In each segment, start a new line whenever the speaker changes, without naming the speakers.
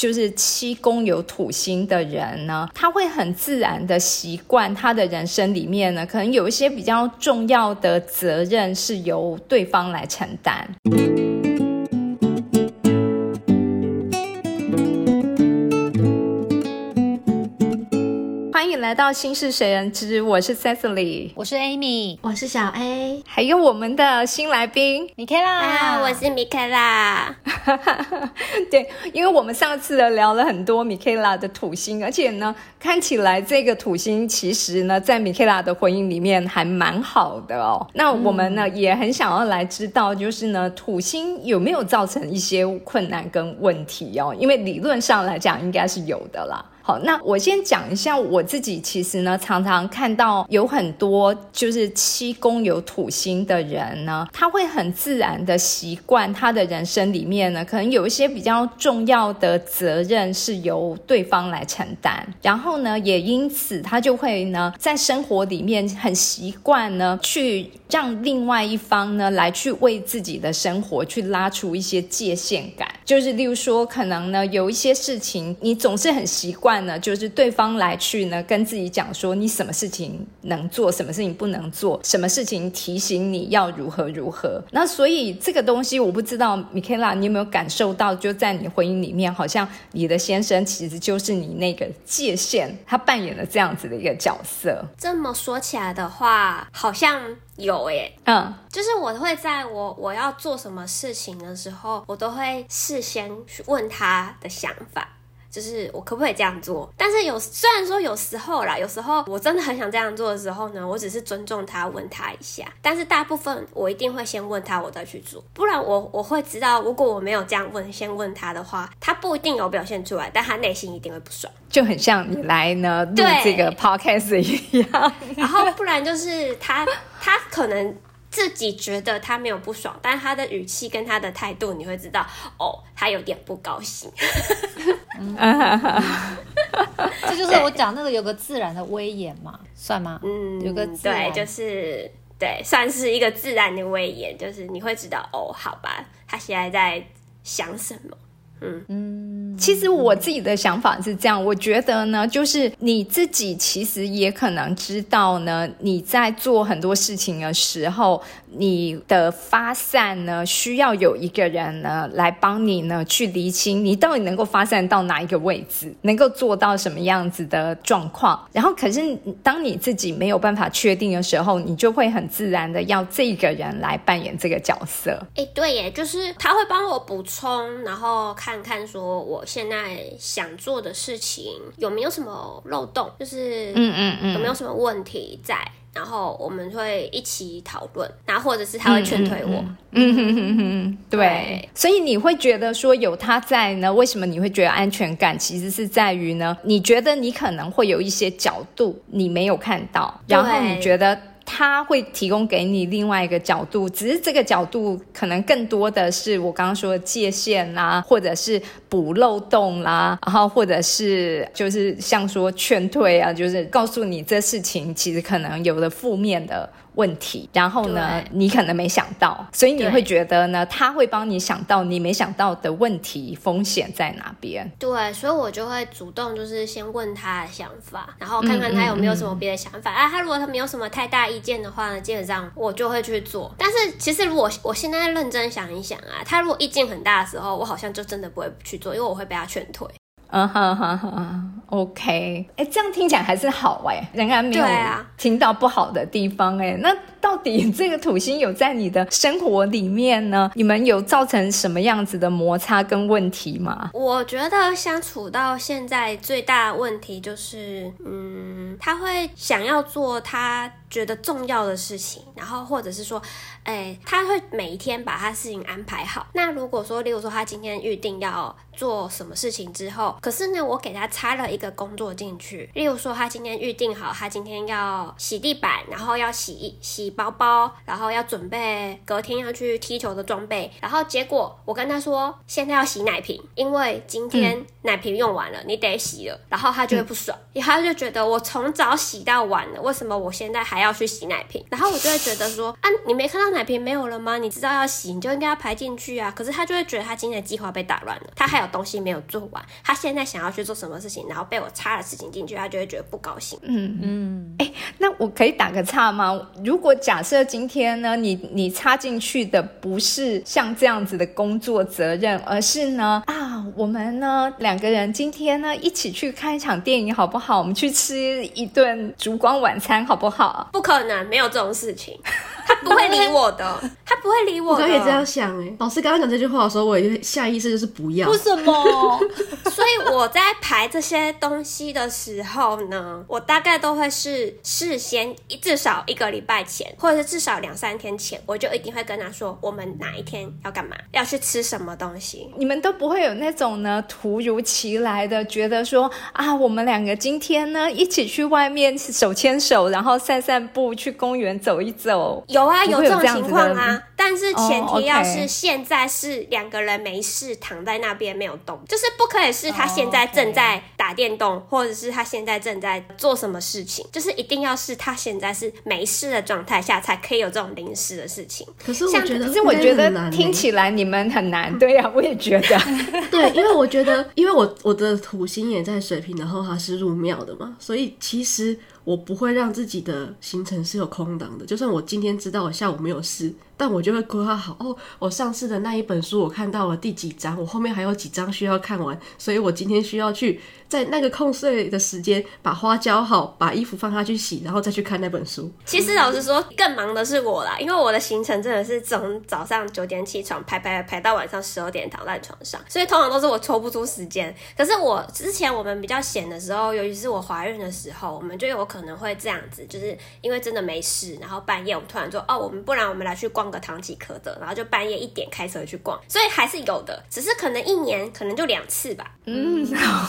就是七宫有土星的人呢，他会很自然的习惯他的人生里面呢，可能有一些比较重要的责任是由对方来承担。欢迎来到心事谁人知，我是 Cecily，
我是 Amy，
我是小 A，
还有我们的新来宾
米凯拉，
啊，我是米凯拉。
对，因为我们上次聊了很多米凯拉的土星，而且呢，看起来这个土星其实呢，在米凯拉的婚姻里面还蛮好的哦。那我们呢，也很想要来知道，就是呢，土星有没有造成一些困难跟问题哦？因为理论上来讲，应该是有的啦。好，那我先讲一下我自己。其实呢，常常看到有很多就是七宫有土星的人呢，他会很自然的习惯他的人生里面呢，可能有一些比较重要的责任是由对方来承担。然后呢，也因此他就会呢，在生活里面很习惯呢，去让另外一方呢来去为自己的生活去拉出一些界限感。就是例如说，可能呢有一些事情，你总是很习惯。呢，就是对方来去呢，跟自己讲说你什么事情能做，什么事情不能做，什么事情提醒你要如何如何。那所以这个东西，我不知道米凯拉，你有没有感受到，就在你婚姻里面，好像你的先生其实就是你那个界限，他扮演了这样子的一个角色。
这么说起来的话，好像有诶，嗯，就是我会在我我要做什么事情的时候，我都会事先去问他的想法。就是我可不可以这样做？但是有虽然说有时候啦，有时候我真的很想这样做的时候呢，我只是尊重他，问他一下。但是大部分我一定会先问他，我再去做。不然我我会知道，如果我没有这样问，先问他的话，他不一定有表现出来，但他内心一定会不爽。
就很像你来呢录这个 podcast 一样。
然后不然就是他 他可能。自己觉得他没有不爽，但他的语气跟他的态度，你会知道哦，他有点不高兴。
这就是我讲那个有个自然的威严嘛，算吗？嗯，有个
对，就是对，算是一个自然的威严，就是你会知道哦，好吧，他现在在想什么。嗯
嗯，其实我自己的想法是这样，我觉得呢，就是你自己其实也可能知道呢，你在做很多事情的时候，你的发散呢，需要有一个人呢来帮你呢去厘清，你到底能够发散到哪一个位置，能够做到什么样子的状况。然后，可是当你自己没有办法确定的时候，你就会很自然的要这个人来扮演这个角色。
哎，对耶，就是他会帮我补充，然后看。看看，说我现在想做的事情有没有什么漏洞，就是嗯嗯嗯，有没有什么问题在，然后我们会一起讨论，然后或者是他会劝退我，嗯哼
哼哼，对，所以你会觉得说有他在呢，为什么你会觉得安全感？其实是在于呢，你觉得你可能会有一些角度你没有看到，然后你觉得。他会提供给你另外一个角度，只是这个角度可能更多的是我刚刚说的界限啦，或者是补漏洞啦，然后或者是就是像说劝退啊，就是告诉你这事情其实可能有的负面的。问题，然后呢，你可能没想到，所以你会觉得呢，他会帮你想到你没想到的问题，风险在哪边？
对，所以我就会主动就是先问他的想法，然后看看他有没有什么别的想法。啊，他如果他没有什么太大意见的话呢，基本上我就会去做。但是其实如果我现在认真想一想啊，他如果意见很大的时候，我好像就真的不会去做，因为我会被他劝退。嗯
哈哈哈，OK，哎，这样听起来还是好哎，仍然没有听到不好的地方哎，那到底这个土星有在你的生活里面呢？你们有造成什么样子的摩擦跟问题吗？
我觉得相处到现在最大的问题就是，嗯，他会想要做他觉得重要的事情，然后或者是说，哎，他会每一天把他事情安排好。那如果说，例如说他今天预定要做什么事情之后，可是呢，我给他插了一个工作进去。例如说，他今天预定好，他今天要洗地板，然后要洗洗包包，然后要准备隔天要去踢球的装备。然后结果我跟他说，现在要洗奶瓶，因为今天奶瓶用完了，你得洗了。然后他就会不爽，他就觉得我从早洗到晚了，为什么我现在还要去洗奶瓶，然后我就会觉得说啊，你没看到奶瓶没有了吗？你知道要洗，你就应该要排进去啊。可是他就会觉得他今天的计划被打乱了，他还有东西没有做完，他现在想要去做什么事情，然后被我插了事情进去，他就会觉得不高兴。
嗯
嗯，
哎，那我可以打个岔吗？如果假设今天呢，你你插进去的不是像这样子的工作责任，而是呢啊，我们呢两个人今天呢一起去看一场电影好不好？我们去吃一顿烛光晚餐好不好？
不可能，没有这种事情，他不会理我的，他不会理我的。
我刚也这样想哎，老师刚刚讲这句话的时候，我也下意识就是不要
为。什么？
所以我在排这些东西的时候呢，我大概都会是事先至少一个礼拜前，或者是至少两三天前，我就一定会跟他说，我们哪一天要干嘛，要去吃什么东西。
你们都不会有那种呢突如其来的觉得说啊，我们两个今天呢一起去外面手牵手，然后散散步，去公园走一走。
有啊，有这种情况啊，但是前
哦
提要是现在是两个人没事躺在那边没有动，就是不可以是他现在正在打电动，或者是他现在正在做什么事情，就是一定要是他现在是没事的状态下才可以有这种临时的事情。
可是我觉得，
可是我觉得听起来你们很难，对呀、我也觉得。
对，因为我觉得，因为我我的土星也在水瓶，然后它是入庙的嘛，所以其实我不会让自己的行程是有空档的。就算我今天知道我下午没有事，但我就会规划好哦，我上次的那一本书我看到了第几章，我后面还有几章需要看完，所以我今天需要去在那个空碎的时间把花浇好，把衣服放下去洗，然后再去看那本书。
其实老实说，更忙的是我啦，因为我的行程真的是从早上九点起床，排排排到晚上十二点躺在床上，所以通常都是我抽不出时间。可是我之前我们比较闲的时候，尤其是我怀孕的时候，我们就有可能会这样子，就是因为真的没事，然后半夜我们突然说，哦，我们不然我们来去逛个唐吉诃德，然后就半夜一点开车去逛，所以还是有的，只是可能一年可能就两次吧。
嗯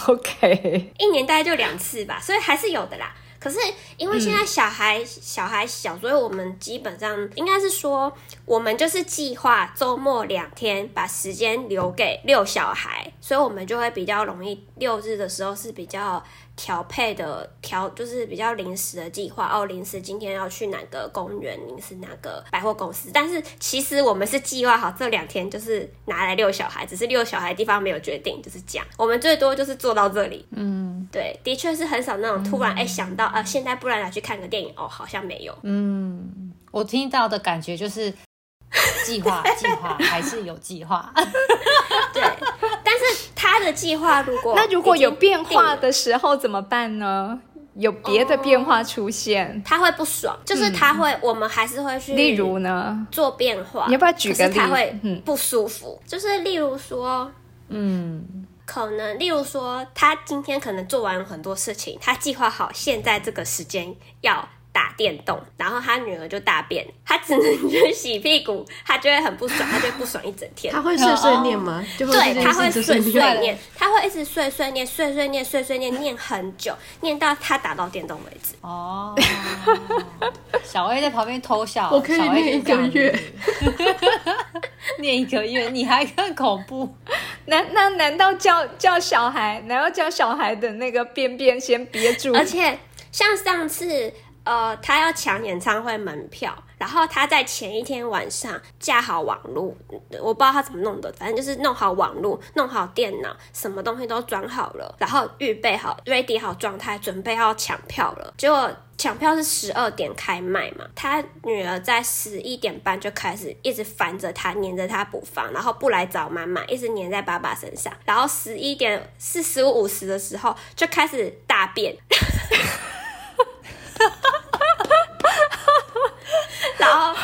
，OK，
一年大概就两次吧，所以还是有的啦。可是因为现在小孩、小孩小，所以我们基本上应该是说，我们就是计划周末两天把时间留给遛小孩，所以我们就会比较容易六日的时候是比较调配的调，就是比较临时的计划哦，临时今天要去哪个公园，临时哪个百货公司，但是其实我们是计划好这两天就是拿来遛小孩，只是遛小孩的地方没有决定，就是这样。我们最多就是做到这里，
嗯
对，的确是很少那种突然哎、想到啊，现在不然来去看个电影哦，好像没有。
嗯，我听到的感觉就是 计划计划还是有计划。
对，但是他的计划如果
那如果有变化，的时候怎么办呢？有别的变化出现，
他会不爽，就是他会，我们还是会去，
例如呢？
做变化。
你要不要举个
他会
嗯
不舒服，就是例如说。
嗯，
可能，例如说，他今天可能做完很多事情，他计划好现在这个时间要打电动，然后他女儿就大便，他只能去洗屁股，他就会很不爽，他就会不爽一整天
他。会碎碎念吗？就会
对，
件
他会碎
碎念。
他会一直碎碎念、碎碎念、碎碎念，念很久，念到他打到电动为止。
哦，小 A 在旁边偷笑，
我可以念一个月
念一个月，你还更恐怖。
难那难道叫叫小孩？难道叫小孩的那个便便先憋住？
而且像上次，呃，他要抢演唱会门票，然后他在前一天晚上架好网络，我不知道他怎么弄的，反正就是弄好网络，弄好电脑，什么东西都装好了，然后预备好，ready 好状态，准备要抢票了。结果抢票是十二点开卖嘛，他女儿在十一点半就开始一直烦着他，黏着他不放，然后不来找妈妈，一直黏在爸爸身上，然后十一点四十五五十的时候就开始大便。然后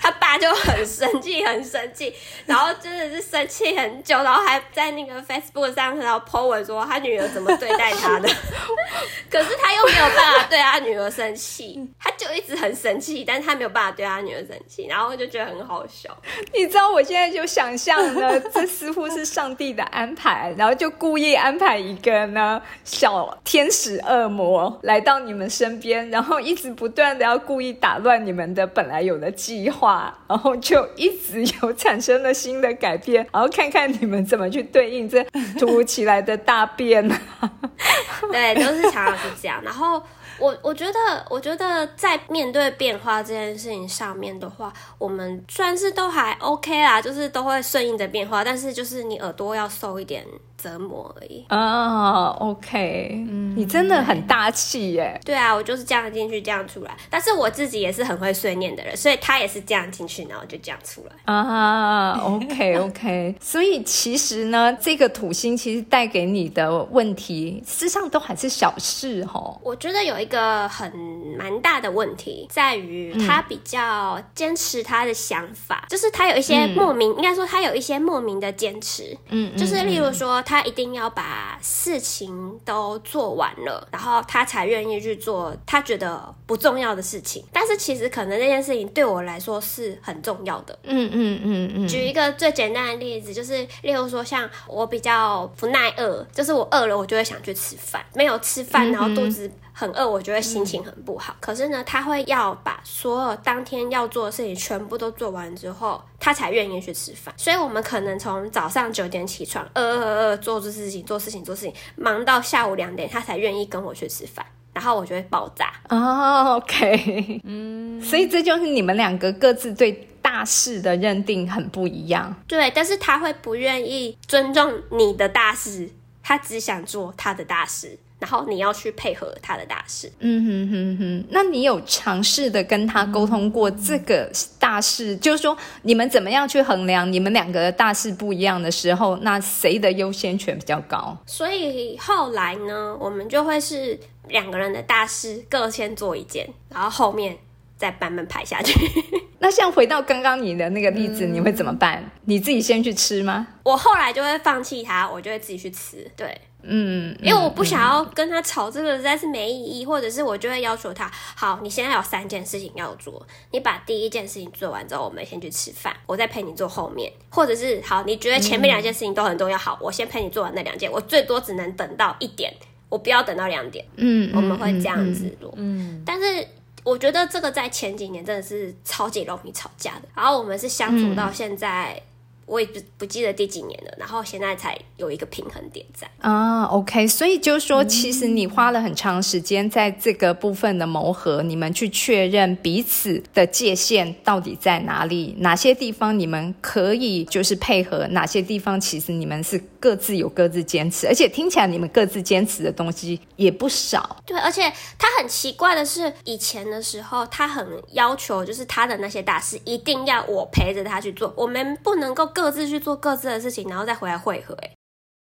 他爸就很生气，很生气，然后真的是生气很久，然后还在那个 Facebook 上然后 po 文说他女儿怎么对待他的，可是他又没有办法对他女儿生气，他就一直很生气，但是他没有办法对他女儿生气，然后我就觉得很好笑。
你知道我现在就想象呢，这似乎是上帝的安排，然后就故意安排一个呢小天使恶魔来到你们身边，然后一直不断的要故意打乱你们的本来有的计划，然后就一直有产生了新的改变，然后看看你们怎么去对应这突如其来的大变。
对，都是常常是这样。然后我我觉得，我觉得在面对变化这件事情上面的话，我们算是都还 OK 啦，就是都会顺应着变化，但是就是你耳朵要收一点折磨而已。
啊，OK，嗯你真的很大气耶。
对啊，我就是这样进去，这样出来。但是我自己也是很会碎念的人，所以他也是这样进去，然后就这样出来。
啊，OK OK，所以其实呢，这个土星其实带给你的问题，事实上都还是小事哦。
我觉得有一个很蛮大的问题，在于他比较坚持他的想法，就是他有一些莫名，应该说他有一些莫名的坚持。
嗯，嗯
就是例如说，他一定要把事情都做完了，然后他才愿意去做他觉得不重要的事情。但是其实可能那件事情对我来说是很重要的。
嗯嗯嗯嗯，
举一个最简单的例子，就是例如说，像我比较不耐饿，就是我饿了，我就会想去吃饭，没有吃饭，然后肚子很饿，我就会心情很不好。可是呢，他会要把所有当天要做的事情全部都做完之后，他才愿意去吃饭。所以，我们可能从早上九点起床，饿饿饿做做这事情，做事情，做事情，忙到下午两点，他才愿意跟我去吃饭。然后我就会爆炸。
哦，OK，嗯，所以这就是你们两个各自对大事的认定很不一样。
对，但是他会不愿意尊重你的大事，他只想做他的大事，然后你要去配合他的大事。
嗯哼哼哼，那你有尝试的跟他沟通过这个大事，就是说你们怎么样去衡量你们两个的大事不一样的时候，那谁的优先权比较高？
所以后来呢，我们就会是两个人的大事各先做一件，然后后面再慢慢排下去。
那像回到刚刚你的那个例子，你会怎么办？你自己先去吃吗？
我后来就会放弃他，我就会自己去吃。对，
嗯，
因为我不想要跟他吵这个，实在是没意义，或者是我就会要求他，好，你现在有三件事情要做，你把第一件事情做完之后，我们先去吃饭，我再陪你做后面，或者是好，你觉得前面两件事情都很重要，好，我先陪你做完那两件，我最多只能等到一点，我不要等到两点，
嗯，
我们会这样子做，
嗯，
但是。我觉得这个在前几年真的是超级容易吵架的，然后我们是相处到现在，我也不不记得第几年了，然后现在才有一个平衡点在。
啊，OK，所以就是说，其实你花了很长时间在这个部分的磨合，你们去确认彼此的界限到底在哪里，哪些地方你们可以就是配合，哪些地方其实你们是各自有各自坚持，而且听起来你们各自坚持的东西也不少。
对，而且他很奇怪的是，以前的时候他很要求，就是他的那些大事一定要我陪着他去做，我们不能够各自去做各自的事情，然后再回来汇合。哎，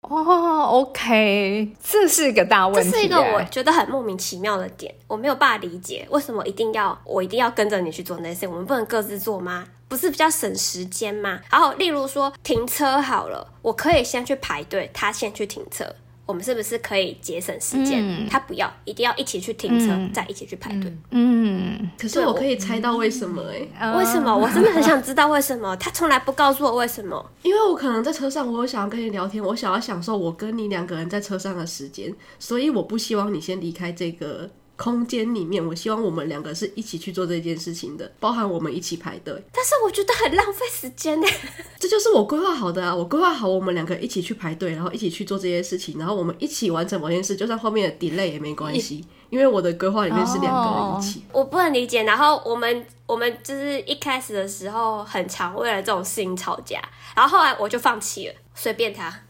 哦，OK，这是一个大问题欸，
这是一个我觉得很莫名其妙的点，我没有办法理解为什么一定要我一定要跟着你去做那些我们不能各自做吗？不是比较省时间吗？然后，例如说停车好了，我可以先去排队，他先去停车，我们是不是可以节省时间？
嗯
他不要，一定要一起去停车，
嗯
再一起去排队。
嗯，
可是我可以猜到为什么哎、
为什么？我真的很想知道为什么，他从来不告诉我为什么。
因为我可能在车上，我有想要跟你聊天，我想要享受我跟你两个人在车上的时间，所以我不希望你先离开这个空间里面。我希望我们两个是一起去做这件事情的，包含我们一起排队。
但是我觉得很浪费时间呢。
这就是我规划好的啊！我规划好我们两个一起去排队，然后一起去做这些事情，然后我们一起完成某件事，就算后面的 delay 也没关系，因为我的规划里面是两个人一起。
我不能理解。然后我们我们就是一开始的时候很常为了这种事情吵架，然后后来我就放弃了，随便他。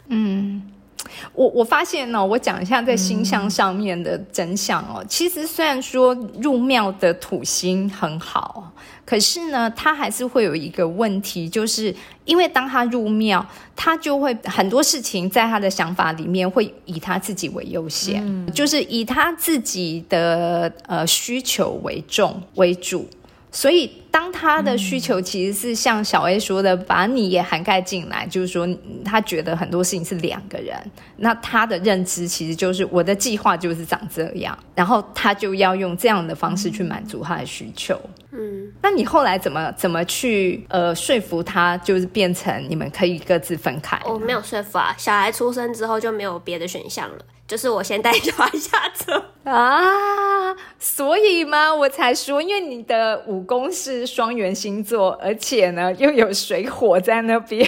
我我发现呢、我讲一下在星象上面的真相哦。其实虽然说入庙的土星很好，可是呢，它还是会有一个问题，就是因为当他入庙，他就会很多事情在他的想法里面会以他自己为优先，就是以他自己的呃需求为重为主。所以，当他的需求其实是像小 A 说的，把你也涵盖进来，就是说他觉得很多事情是两个人，那他的认知其实就是我的计划就是长这样，然后他就要用这样的方式去满足他的需求。
嗯，
那你后来怎么怎么去呃说服他，就是变成你们可以各自分开？
我没有说服啊。小孩出生之后就没有别的选项了，就是我先带小孩下车。
啊，所以嘛，我才说，因为你的武功是双元星座，而且呢又有水火在那边，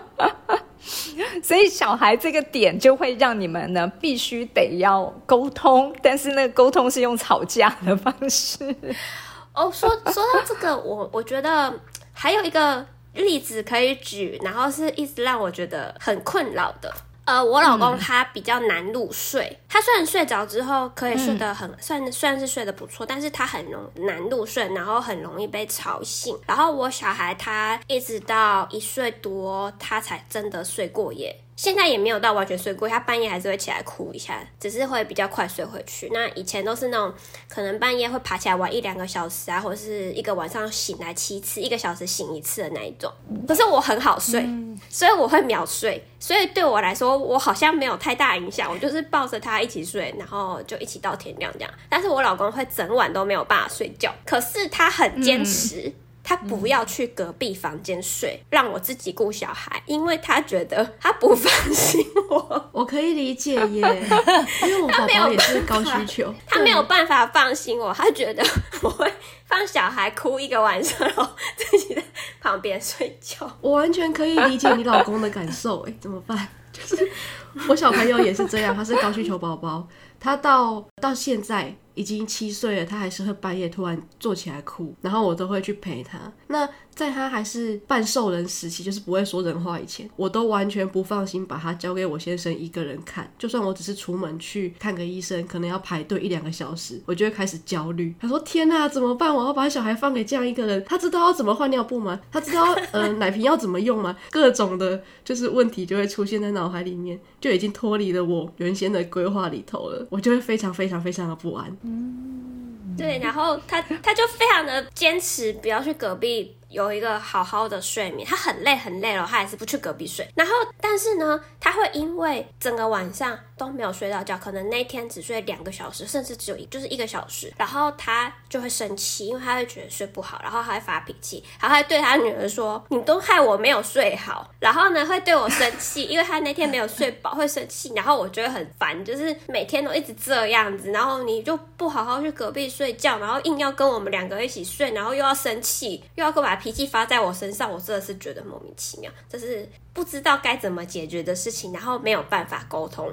所以小孩这个点就会让你们呢必须得要沟通，但是那个沟通是用吵架的方式。
哦，说说到这个，我我觉得还有一个例子可以举，然后是一直让我觉得很困扰的。呃，我老公他比较难入睡，他虽然睡着之后可以睡得很，算算是睡得不错，但是他很容难入睡，然后很容易被吵醒。然后我小孩他一直到一岁多，他才真的睡过夜。现在也没有到完全睡过，他半夜还是会起来哭一下，只是会比较快睡回去。那以前都是那种可能半夜会爬起来玩一两个小时啊，或者是一个晚上醒来七次，一个小时醒一次的那一种。可是我很好睡，所以我会秒睡，所以对我来说，我好像没有太大影响。我就是抱着他一起睡，然后就一起到天亮这样。但是我老公会整晚都没有办法睡觉，可是他很坚持。他不要去隔壁房间睡，让我自己顾小孩，因为他觉得他不放心我。
我可以理解耶，因为我宝宝也是高需求，
他没有办法放心我，他觉得我会放小孩哭一个晚上，然后自己在旁边睡觉。
我完全可以理解你老公的感受，哎，怎么办？就是我小朋友也是这样，他是高需求宝宝，他到到现在。已经七岁了，他还是会半夜突然坐起来哭，然后我都会去陪他。那在他还是半兽人时期，就是不会说人话以前，我都完全不放心把他交给我先生一个人看。就算我只是出门去看个医生，可能要排队一两个小时，我就会开始焦虑。他说：“天哪，怎么办？我要把小孩放给这样一个人？他知道要怎么换尿布吗？他知道呃奶瓶要怎么用吗？各种的，就是问题就会出现在脑海里面，就已经脱离了我原先的规划里头了。我就会非常非常非常的不安。”
嗯，对，然后他他就非常的坚持不要去隔壁。有一个好好的睡眠，他很累很累了，他还是不去隔壁睡。然后，但是呢，他会因为整个晚上都没有睡到觉，可能那天只睡两个小时，甚至只有一就是一个小时，然后他就会生气，因为他会觉得睡不好，然后他会发脾气，然后还对他女儿说：“你都害我没有睡好。”然后呢，会对我生气，因为他那天没有睡饱，会生气。然后我觉得很烦，就是每天都一直这样子，然后你就不好好去隔壁睡觉，然后硬要跟我们两个一起睡，然后又要生气，又要跟我。脾气发在我身上，我真的是觉得莫名其妙，就是不知道该怎么解决的事情，然后没有办法沟通，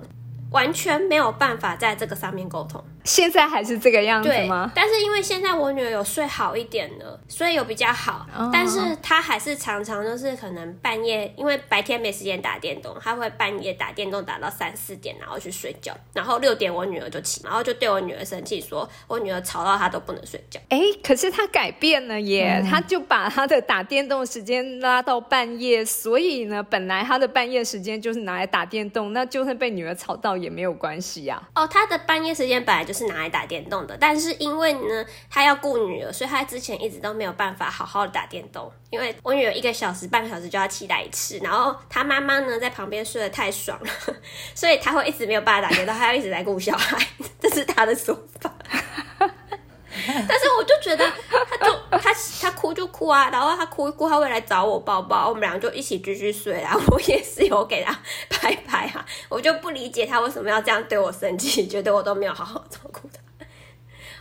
完全没有办法在这个上面沟通。
现在还是这个样子吗？
但是因为现在我女儿有睡好一点了，所以有比较好。但是她还是常常就是可能半夜，因为白天没时间打电动，她会半夜打电动打到三四点，然后去睡觉。然后六点我女儿就起，然后就对我女儿生气，说我女儿吵到她都不能睡觉。
哎，可是她改变了耶，她就把她的打电动时间拉到半夜，所以呢，本来她的半夜时间就是拿来打电动，那就算被女儿吵到也没有关系呀。
哦，他的半夜时间本来就。是拿来打电动的，但是因为呢，他要顾女儿，所以他之前一直都没有办法好好的打电动。因为我女儿一个小时、半个小时就要起来一次，然后他妈妈呢在旁边睡得太爽了，所以他会一直没有办法打电动，他要一直在顾小孩，这是他的说法。但是我就觉得，他就他他哭就哭啊，然后他哭一哭，他会来找我抱抱，我们俩就一起继续睡啊。我也是有给他拍 我就不理解他为什么要这样对我生气，觉得我都没有好好照顾他。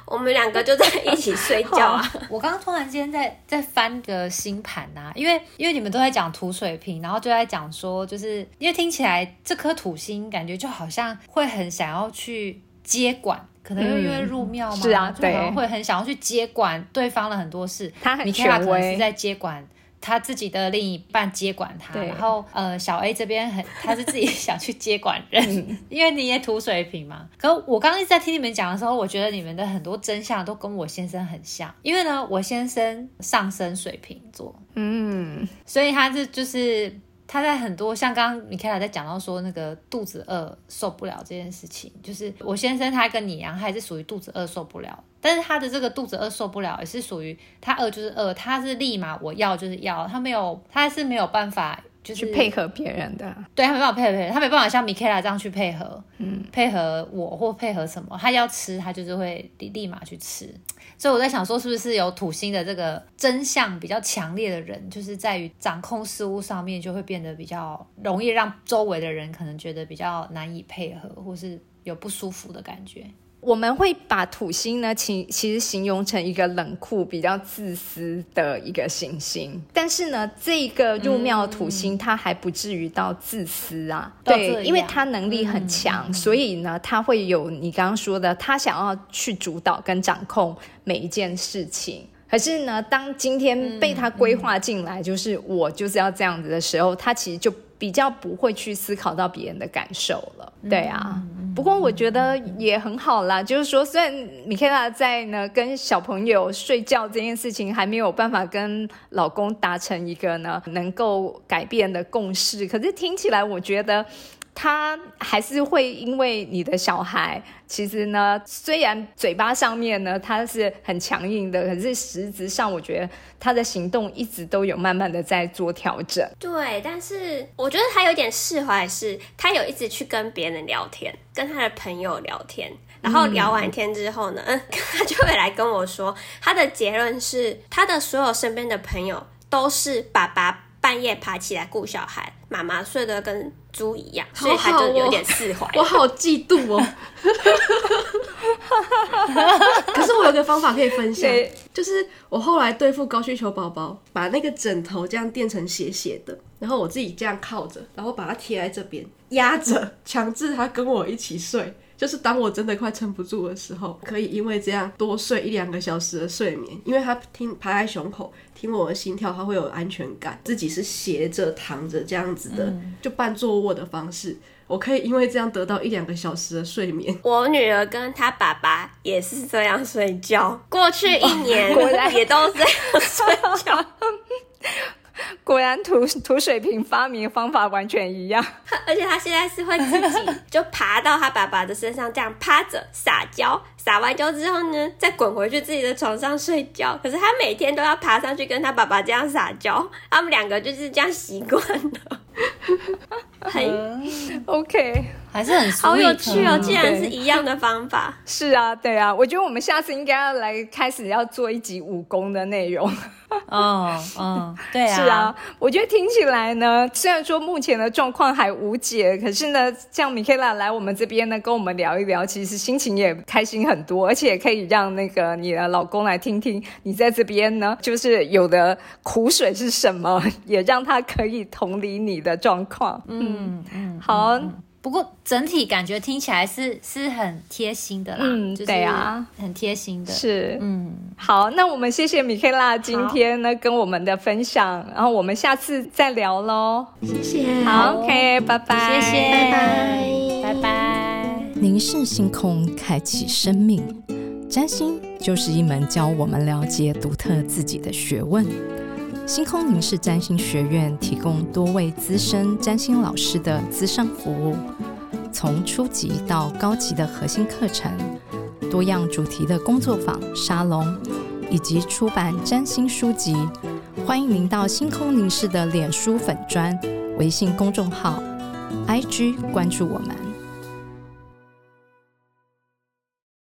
我们两个就在一起睡觉啊。
我刚刚突然间在在翻个星盘呐，因为因为你们都在讲土水瓶，然后就在讲说，就是因为听起来这颗土星感觉就好像会很想要去接管。可能因为入庙嘛，
是啊，
对，会很想要去接管对方的很多事。
他很权威，
是在接管他自己的另一半，接管他。然后呃，小 A 这边很，他是自己想去接管人，因为你也土水瓶嘛。可我刚刚一直在听你们讲的时候，我觉得你们的很多真相都跟我先生很像，因为呢，我先生上升水瓶座，嗯，所以他是就是。他在很多像刚刚米凯拉在讲到说那个肚子饿受不了这件事情，就是我先生他跟你一样，他也是属于肚子饿受不了，但是他的这个肚子饿受不了也是属于他饿就是饿，他是立马我要就是要，他没有他是没有办法。就是
配合别人的，
对他没办法配合别人，他没办法像米凯拉这样去配合，嗯，配合我或配合什么，他要吃他就是会立立马去吃。所以我在想说，是不是有土星的这个真相比较强烈的人，就是在于掌控事物上面就会变得比较容易让周围的人可能觉得比较难以配合，或是有不舒服的感觉。
我们会把土星呢，其其实形容成一个冷酷、比较自私的一个行星。但是呢，这个入庙土星，它还不至于到自私啊。对，因为它能力很强，所以呢，它会有你刚刚说的，他想要去主导跟掌控每一件事情。可是呢，当今天被他规划进来，就是我就是要这样子的时候，他其实就。比较不会去思考到别人的感受了，对啊。不过我觉得也很好啦，就是说，虽然米凯拉在呢跟小朋友睡觉这件事情还没有办法跟老公达成一个呢能够改变的共识，可是听起来我觉得。他还是会因为你的小孩，其实呢，虽然嘴巴上面呢他是很强硬的，可是实质上我觉得他的行动一直都有慢慢的在做调整。
对，但是我觉得他有点释怀，是他有一直去跟别人聊天，跟他的朋友聊天，然后聊完天之后呢，他就会来跟我说，他的结论是他的所有身边的朋友都是爸爸。半夜爬起来顾小孩，妈妈睡得跟猪一样，所以他就有点释怀。
我好嫉妒哦！可是我有个方法可以分享，就是我后来对付高需求宝宝，把那个枕头这样垫成斜斜的，然后我自己这样靠着，然后把它贴在这边压着，强制他跟我一起睡。就是当我真的快撑不住的时候，可以因为这样多睡一两个小时的睡眠，因为他听趴在胸口听我的心跳，他会有安全感。自己是斜着躺着这样子的，就半坐卧的方式，我可以因为这样得到一两个小时的睡眠。
我女儿跟她爸爸也是这样睡觉，过去一年 也都这样睡觉。
果然土土水瓶发明方法完全一样，
而且他现在是会自己就爬到他爸爸的身上，这样趴着撒娇，撒完娇之后呢，再滚回去自己的床上睡觉。可是他每天都要爬上去跟他爸爸这样撒娇，他们两个就是这样习惯了。
很 OK，
还是很
好有趣哦！竟然是一样的方法。
是啊，对啊，我觉得我们下次应该要来开始要做一集武功的内容。
哦，嗯，对啊，
是啊，我觉得听起来呢，虽然说目前的状况还无解，可是呢，像米凯拉来我们这边呢，跟我们聊一聊，其实心情也开心很多，而且也可以让那个你的老公来听听你在这边呢，就是有的苦水是什么，也让他可以同理你的状况。嗯嗯，好。
不过整体感觉听起来是是很贴心的啦，嗯，对啊，很贴心的，
是，嗯，好，那我们谢谢米凯拉今天呢跟我们的分享，然后我们下次再聊喽，
谢谢，
好，OK，拜拜，
谢谢，
拜拜，
拜拜。
凝视星空，开启生命，占星就是一门教我们了解独特自己的学问。星空凝视占星学院提供多位资深占星老师的资商服务，从初级到高级的核心课程，多样主题的工作坊、沙龙，以及出版占星书籍。欢迎您到星空凝视的脸书粉专、微信公众号、IG 关注我们。